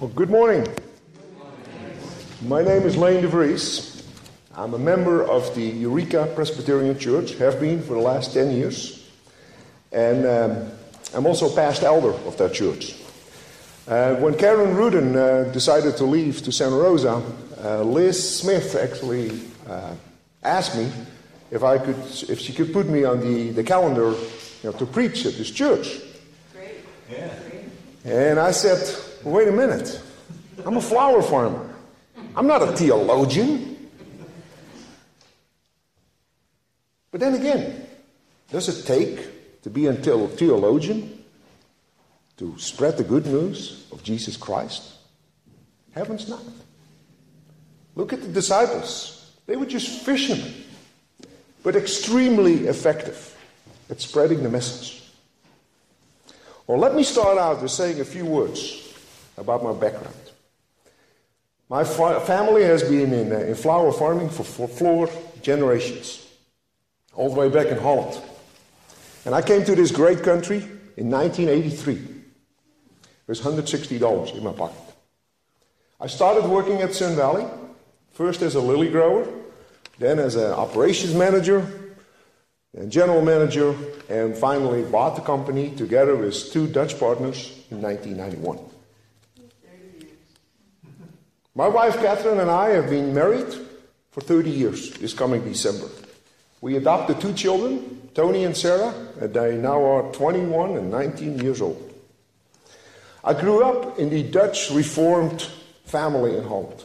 Well, good morning. My name is Lane DeVries. I'm a member of the Eureka Presbyterian Church, have been for the last 10 years. And um, I'm also past elder of that church. Uh, when Karen Rudin uh, decided to leave to Santa Rosa, uh, Liz Smith actually uh, asked me if I could, if she could put me on the, the calendar you know, to preach at this church. Great. Yeah. And I said, wait a minute. I'm a flower farmer. I'm not a theologian. But then again, does it take to be a theologian to spread the good news of Jesus Christ? Heavens not. Look at the disciples. They were just fishermen, but extremely effective at spreading the message. Well, let me start out with saying a few words about my background. My fa- family has been in, uh, in flower farming for, four generations, all the way back in Holland. And I came to this great country in 1983. There's $160 in my pocket. I started working at Sun Valley, first as a lily grower, then as an operations manager, and general manager, and finally bought the company together with two Dutch partners in 1991. My wife Catherine and I have been married for 30 years this coming December. We adopted two children, Tony and Sarah, and they now are 21 and 19 years old. I grew up in the Dutch Reformed family in Holland.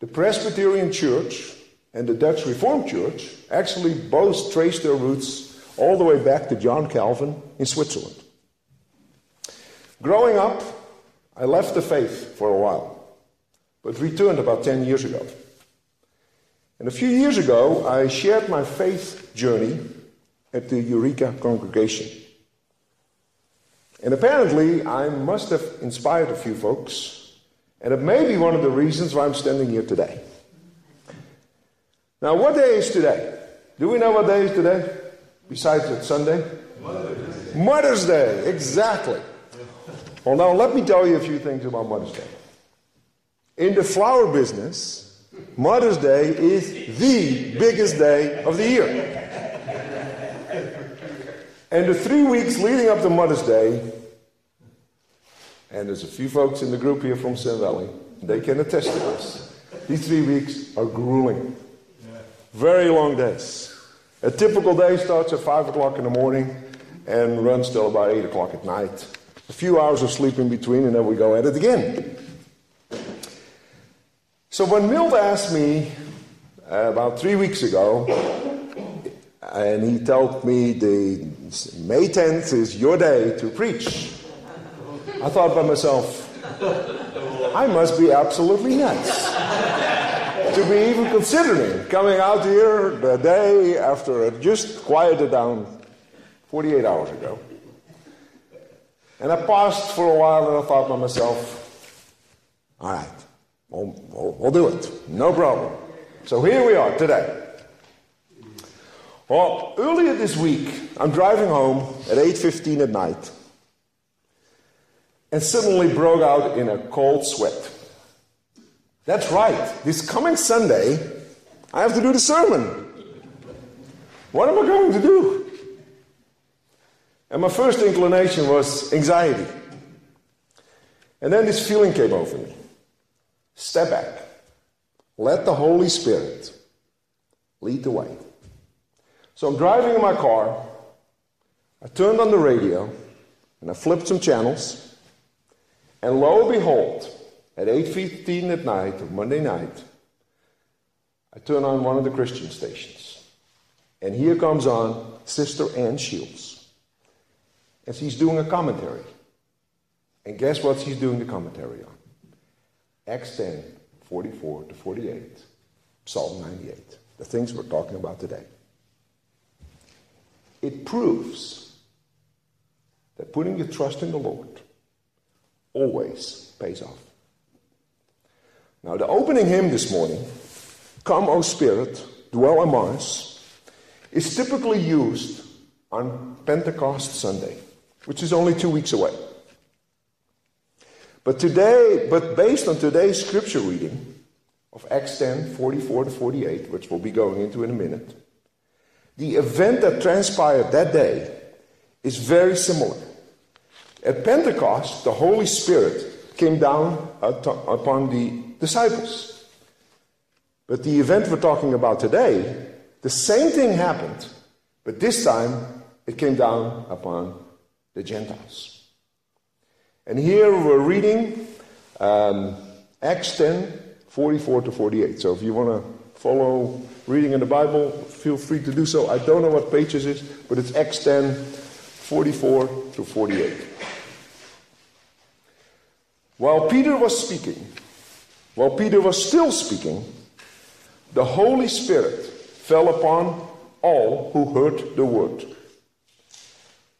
The Presbyterian Church and the Dutch Reformed Church actually both trace their roots all the way back to John Calvin in Switzerland. Growing up, I left the faith for a while, but returned about 10 years ago. And a few years ago, I shared my faith journey at the Eureka congregation. And apparently, I must have inspired a few folks, and it may be one of the reasons why I'm standing here today. Now, what day is today? Do we know what day is today? Besides it's Sunday? Mother's Day. Mother's Day, exactly. Well, now let me tell you a few things about Mother's Day. In the flower business, Mother's Day is the biggest day of the year. And the three weeks leading up to Mother's Day, and there's a few folks in the group here from Sun Valley, they can attest to this. These three weeks are grueling. Very long days. A typical day starts at 5 o'clock in the morning and runs till about 8 o'clock at night. A few hours of sleep in between, and then we go at it again. So when Milt asked me uh, about three weeks ago, and he told me the May 10th is your day to preach, I thought by myself, I must be absolutely nuts to be even considering coming out here the day after it just quieted down 48 hours ago. And I paused for a while and I thought by myself, all right, we'll, we'll, do it. No problem. So here we are today. Well, earlier this week, I'm driving home at 8.15 at night and suddenly broke out in a cold sweat. That's right. This coming Sunday, I have to do the sermon. What am I going to do? And my first inclination was anxiety. And then this feeling came over me. Step back. Let the Holy Spirit lead the way. So I'm driving in my car. I turned on the radio and I flipped some channels. And lo and behold, at 8.15 at night, of Monday night, I turn on one of the Christian stations. And here comes on Sister Ann Shields. And she's doing a commentary. And guess what she's doing the commentary on? Acts 10, 44 to 48, Psalm 98. The things we're talking about today. It proves that putting your trust in the Lord always pays off. Now, the opening hymn this morning, Come, O Spirit, dwell among us, is typically used on Pentecost Sunday, which is only two weeks away. But today, but based on today's scripture reading of Acts 10, 44 to 48, which we'll be going into in a minute, the event that transpired that day is very similar. At Pentecost, the Holy Spirit came down upon the disciples. But the event we're talking about today, the same thing happened, but this time it came down upon the Gentiles. And here we're reading um, Acts 10 44 to 48. So if you want to follow reading in the Bible, feel free to do so. I don't know what pages it is, but it's Acts 10 44 to 48. While Peter was speaking, while Peter was still speaking, the Holy Spirit fell upon all who heard the word.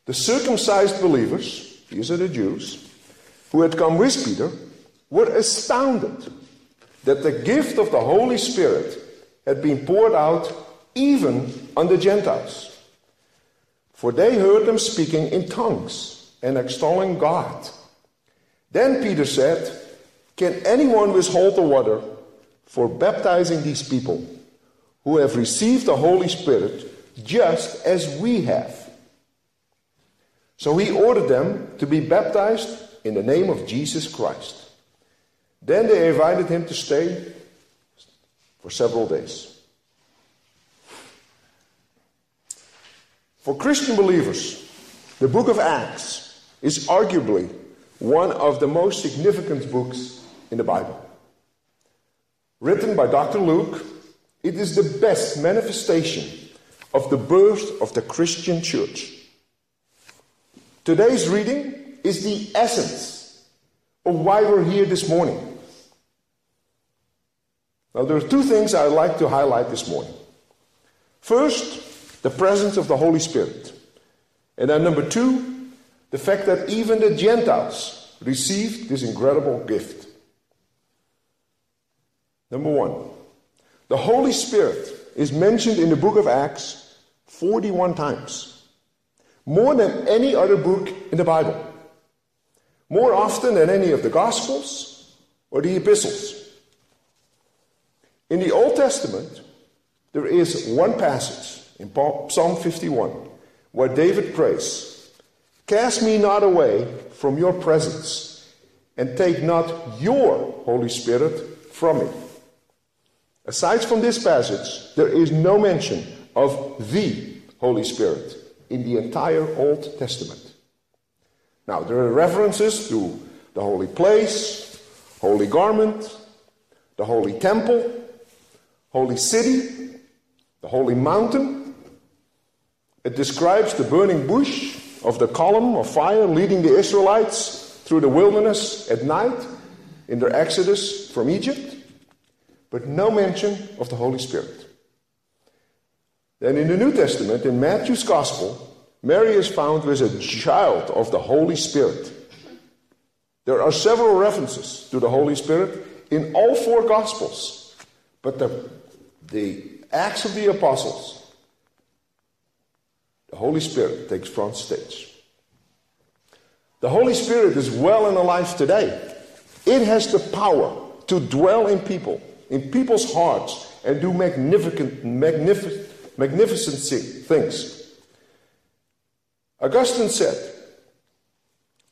The circumcised believers, these are the Jews, who had come with Peter, were astounded that the gift of the Holy Spirit had been poured out even on the Gentiles. For they heard them speaking in tongues and extolling God. Then Peter said, Can anyone withhold the water for baptizing these people who have received the Holy Spirit just as we have? So he ordered them to be baptized in the name of Jesus Christ. Then they invited him to stay for several days. For Christian believers, the book of Acts is arguably one of the most significant books in the Bible. Written by Dr. Luke, it is the best manifestation of the birth of the Christian church. Today's reading is the essence of why we're here this morning. Now, there are two things I'd like to highlight this morning. First, the presence of the Holy Spirit. And then, number two, the fact that even the Gentiles received this incredible gift. Number one, the Holy Spirit is mentioned in the book of Acts 41 times, more than any other book in the Bible, more often than any of the Gospels or the epistles. In the Old Testament, there is one passage in Psalm 51 where David prays, Cast me not away from your presence, and take not your Holy Spirit from me. Aside from this passage, there is no mention of the Holy Spirit in the entire Old Testament. Now, there are references to the holy place, holy garment, the holy temple, holy city, the holy mountain. It describes the burning bush of the column of fire leading the Israelites through the wilderness at night in their exodus from Egypt, but no mention of the Holy Spirit. Then in the New Testament, in Matthew's Gospel, Mary is found with a child of the Holy Spirit. There are several references to the Holy Spirit in all four Gospels, but the, the Acts of the Apostles, the Holy Spirit takes front stage. The Holy Spirit is well and alive today. It has the power to dwell in people, in people's hearts, and do magnificent, magnificent, magnificent things. Augustine said,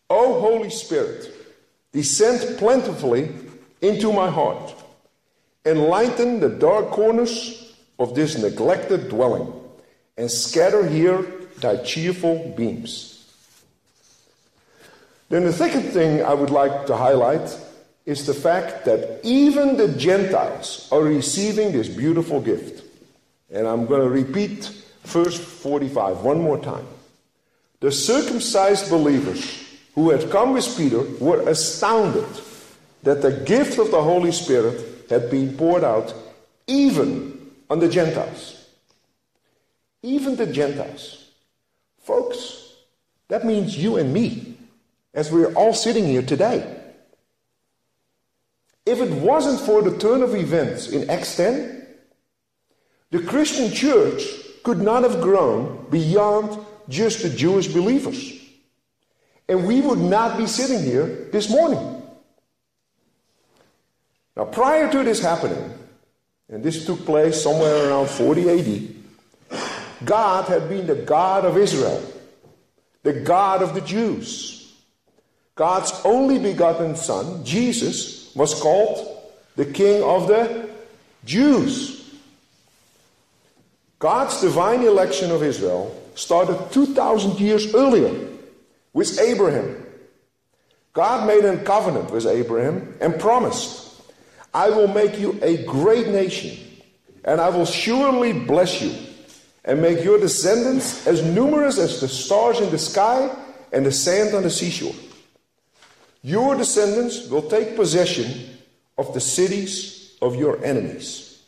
O Holy Spirit, descend plentifully into my heart, enlighten the dark corners of this neglected dwelling, and scatter here thy cheerful beams. Then the second thing I would like to highlight is the fact that even the Gentiles are receiving this beautiful gift. And I'm going to repeat verse 45 one more time. The circumcised believers who had come with Peter were astounded that the gift of the Holy Spirit had been poured out even on the Gentiles. Even the Gentiles. Folks, that means you and me, as we're all sitting here today. If it wasn't for the turn of events in Acts 10, the Christian church could not have grown beyond just the Jewish believers. And we would not be sitting here this morning. Now, prior to this happening, and this took place somewhere around 40 AD, God had been the God of Israel, the God of the Jews. God's only begotten Son, Jesus, was called the King of the Jews. God's divine election of Israel started 2,000 years earlier with Abraham. God made a covenant with Abraham and promised I will make you a great nation, and I will surely bless you, and make your descendants as numerous as the stars in the sky and the sand on the seashore. Your descendants will take possession of the cities of your enemies.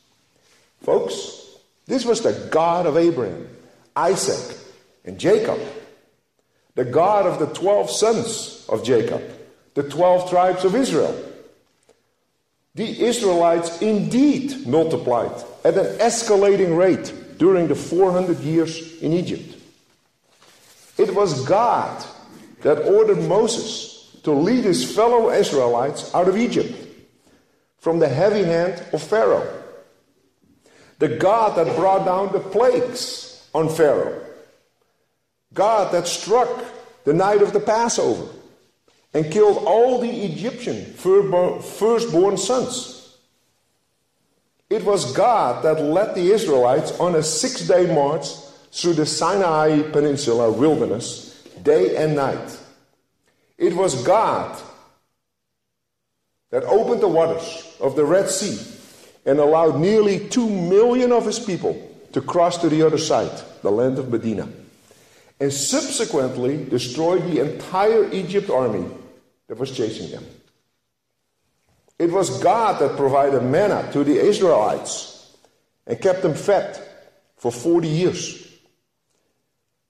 Folks, this was the God of Abraham, Isaac, and Jacob, the God of the 12 sons of Jacob, the 12 tribes of Israel the Israelites indeed multiplied at an escalating rate during the 400 years in Egypt. It was God that ordered Moses to lead his fellow Israelites out of Egypt from the heavy hand of Pharaoh. The God that brought down the plagues on Pharaoh. God that struck the night of the Passover and killed all the Egyptian firstborn sons. It was God that led the Israelites on a six day march through the Sinai Peninsula wilderness, day and night. It was God that opened the waters of the Red Sea and allowed nearly two million of his people to cross to the other side, the land of Medina and subsequently destroyed the entire Egypt army that was chasing them. It was God that provided manna to the Israelites and kept them fed for 40 years.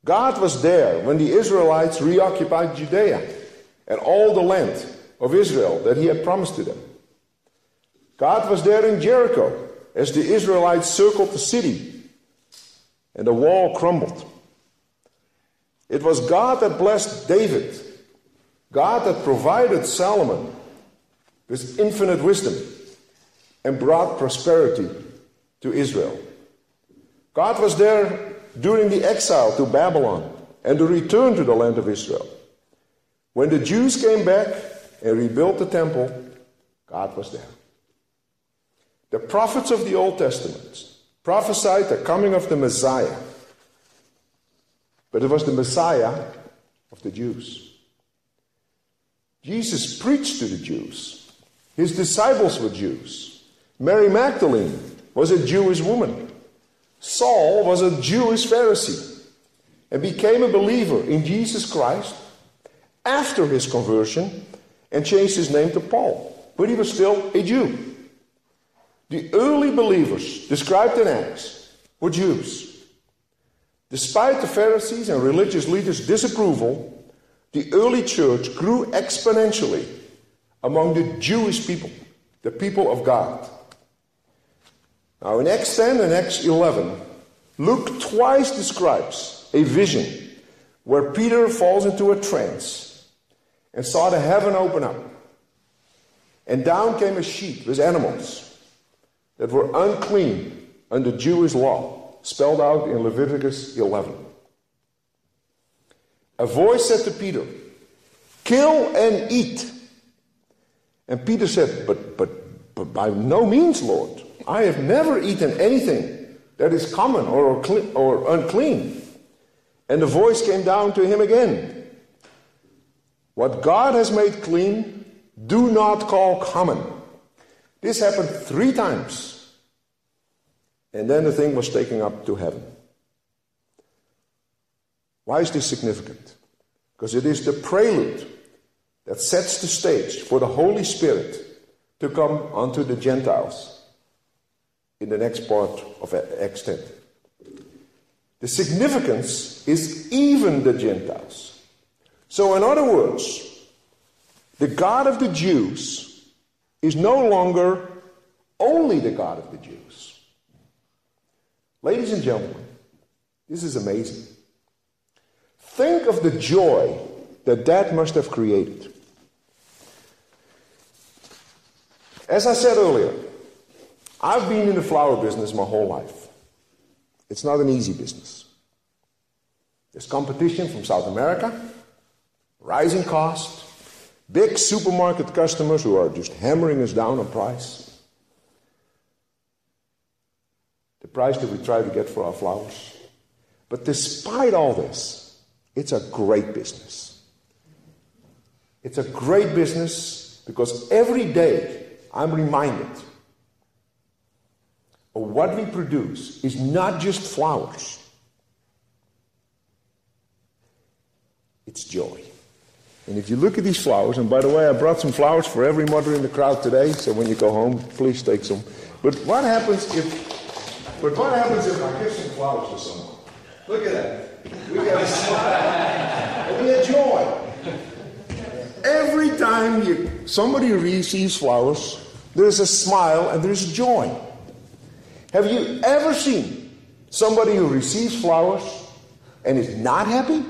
God was there when the Israelites reoccupied Judea and all the land of Israel that He had promised to them. God was there in Jericho as the Israelites circled the city and the wall crumbled. It was God that blessed David, God that provided Solomon with infinite wisdom and brought prosperity to Israel. God was there during the exile to Babylon and the return to the land of Israel. When the Jews came back and rebuilt the temple, God was there. The prophets of the Old Testament prophesied the coming of the Messiah but it was the Messiah of the Jews. Jesus preached to the Jews. His disciples were Jews. Mary Magdalene was a Jewish woman. Saul was a Jewish Pharisee and became a believer in Jesus Christ after his conversion and changed his name to Paul. But he was still a Jew. The early believers described in Acts were Jews. Despite the Pharisees and religious leaders' disapproval, the early church grew exponentially among the Jewish people, the people of God. Now, in Acts 10 and Acts 11, Luke twice describes a vision where Peter falls into a trance and saw the heaven open up. And down came a sheep with animals that were unclean under Jewish law spelled out in Leviticus 11. A voice said to Peter, Kill and eat. And Peter said, But, but, but by no means, Lord. I have never eaten anything that is common or, or unclean. And the voice came down to him again. What God has made clean, do not call common. This happened three times and then the thing was taken up to heaven. Why is this significant? Because it is the prelude that sets the stage for the Holy Spirit to come unto the Gentiles in the next part of Acts 10. The significance is even the Gentiles. So, in other words, the God of the Jews is no longer only the God of the Jews. Ladies and gentlemen, this is amazing. Think of the joy that that must have created. As I said earlier, I've been in the flower business my whole life. It's not an easy business. There's competition from South America, rising cost, big supermarket customers who are just hammering us down on price. The price that we try to get for our flowers. But despite all this, it's a great business. It's a great business because every day I'm reminded of what we produce is not just flowers, it's joy. And if you look at these flowers, and by the way, I brought some flowers for every mother in the crowd today, so when you go home, please take some. But what happens if but what happens if I give some flowers to someone? Look at that. We got a smile. and we have joy. Every time you, somebody receives flowers, there's a smile and there's joy. Have you ever seen somebody who receives flowers and is not happy?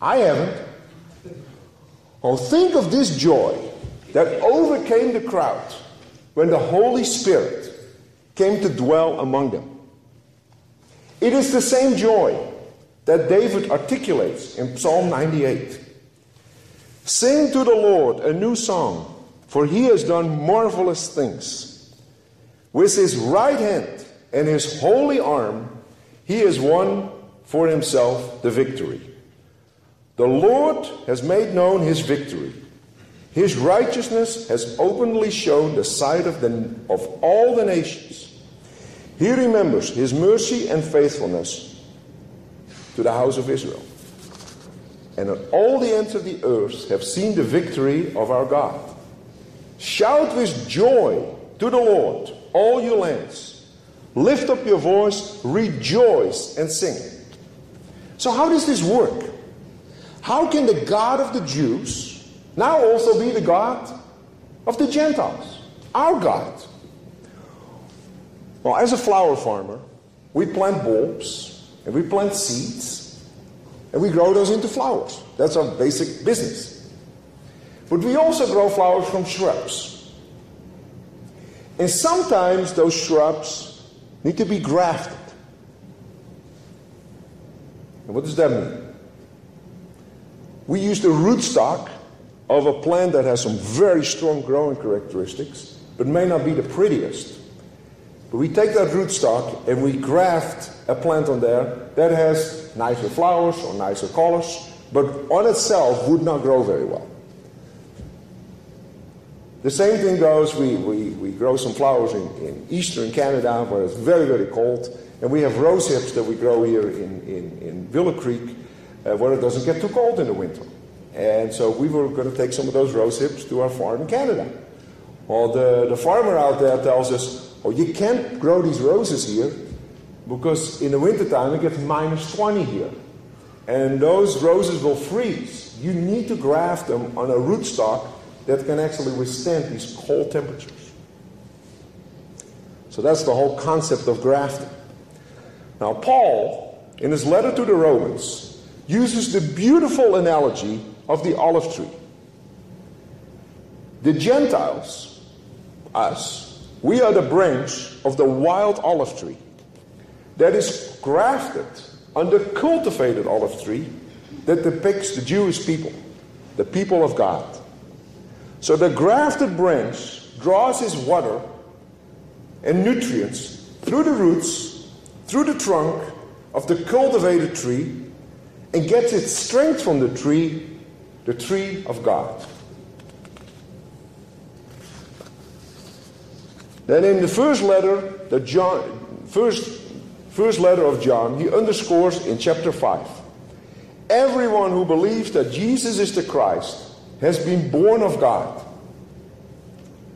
I haven't. Oh, think of this joy that overcame the crowd when the Holy Spirit came to dwell among them. It is the same joy that David articulates in Psalm 98. Sing to the Lord a new song, for he has done marvelous things. With his right hand and his holy arm, he has won for himself the victory. The Lord has made known his victory. His righteousness has openly shown the sight of, the, of all the nations. He remembers his mercy and faithfulness to the house of Israel. And all the ends of the earth have seen the victory of our God. Shout with joy to the Lord, all you lands. Lift up your voice, rejoice, and sing. So, how does this work? How can the God of the Jews now also be the God of the Gentiles, our God. Well, as a flower farmer, we plant bulbs and we plant seeds and we grow those into flowers. That's our basic business. But we also grow flowers from shrubs. And sometimes those shrubs need to be grafted. And what does that mean? We use the rootstock of a plant that has some very strong growing characteristics, but may not be the prettiest. We take that rootstock and we graft a plant on there that has nicer flowers or nicer colors, but on itself would not grow very well. The same thing goes, we, we, we grow some flowers in, in eastern Canada where it's very, very cold, and we have rose hips that we grow here in, in, in Willow Creek uh, where it doesn't get too cold in the winter. And so we were going to take some of those rose hips to our farm in Canada. Well, the, the farmer out there tells us, oh, you can't grow these roses here because in the wintertime it gets minus 20 here. And those roses will freeze. You need to graft them on a rootstock that can actually withstand these cold temperatures. So that's the whole concept of grafting. Now, Paul, in his letter to the Romans, uses the beautiful analogy of the olive tree. The Gentiles, us, we are the branch of the wild olive tree that is grafted on the cultivated olive tree that depicts the Jewish people, the people of God. So the grafted branch draws his water and nutrients through the roots, through the trunk of the cultivated tree, and gets its strength from the tree the tree of God. Then in the first letter, the John, first, first letter of John, he underscores in chapter 5. Everyone who believes that Jesus is the Christ has been born of God.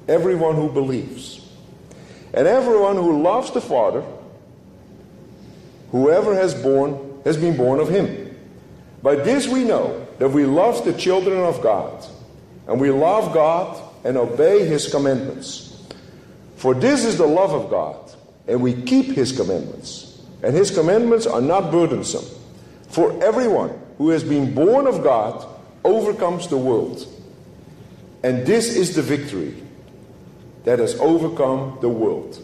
Everyone who believes. And everyone who loves the Father, whoever has born, has been born of him. By this we know that we love the children of God, and we love God and obey His commandments. For this is the love of God, and we keep His commandments. And His commandments are not burdensome. For everyone who has been born of God overcomes the world. And this is the victory that has overcome the world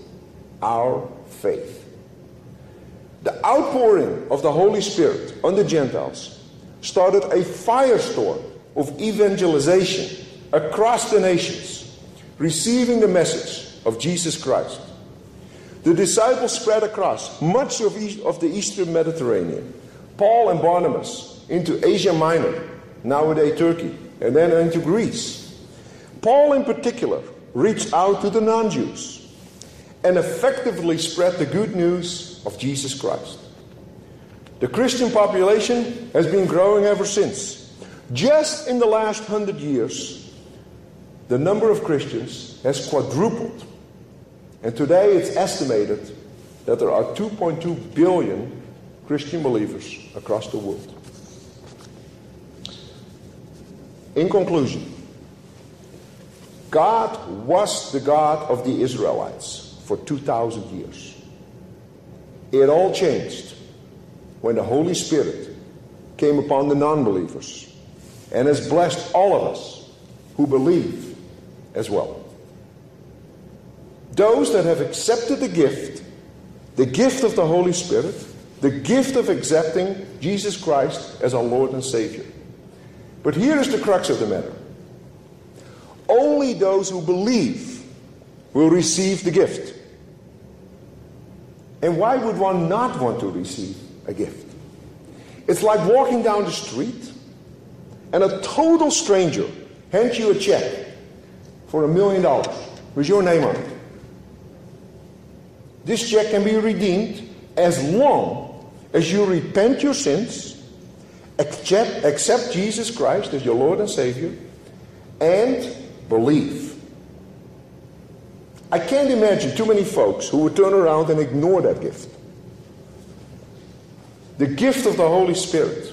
our faith. The outpouring of the Holy Spirit on the Gentiles started a firestorm of evangelization across the nations, receiving the message of Jesus Christ. The disciples spread across much of, of the eastern Mediterranean. Paul and Barnabas into Asia Minor, nowadays Turkey, and then into Greece. Paul, in particular, reached out to the non Jews and effectively spread the good news of Jesus Christ. The Christian population has been growing ever since. Just in the last hundred years, the number of Christians has quadrupled. And today it's estimated that there are 2.2 billion Christian believers across the world. In conclusion, God was the God of the Israelites for 2,000 years. It all changed when the Holy Spirit came upon the non believers and has blessed all of us who believe as well. Those that have accepted the gift, the gift of the Holy Spirit, the gift of accepting Jesus Christ as our Lord and Savior. But here is the crux of the matter only those who believe will receive the gift. And why would one not want to receive a gift? It's like walking down the street and a total stranger hands you a check for a million dollars with your name on it. This check can be redeemed as long as you repent your sins, accept, accept Jesus Christ as your Lord and Savior, and believe. I can't imagine too many folks who would turn around and ignore that gift. The gift of the Holy Spirit,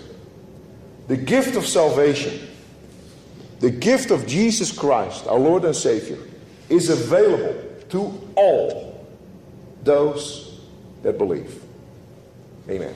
the gift of salvation, the gift of Jesus Christ, our Lord and Savior, is available to all those that believe. Amen.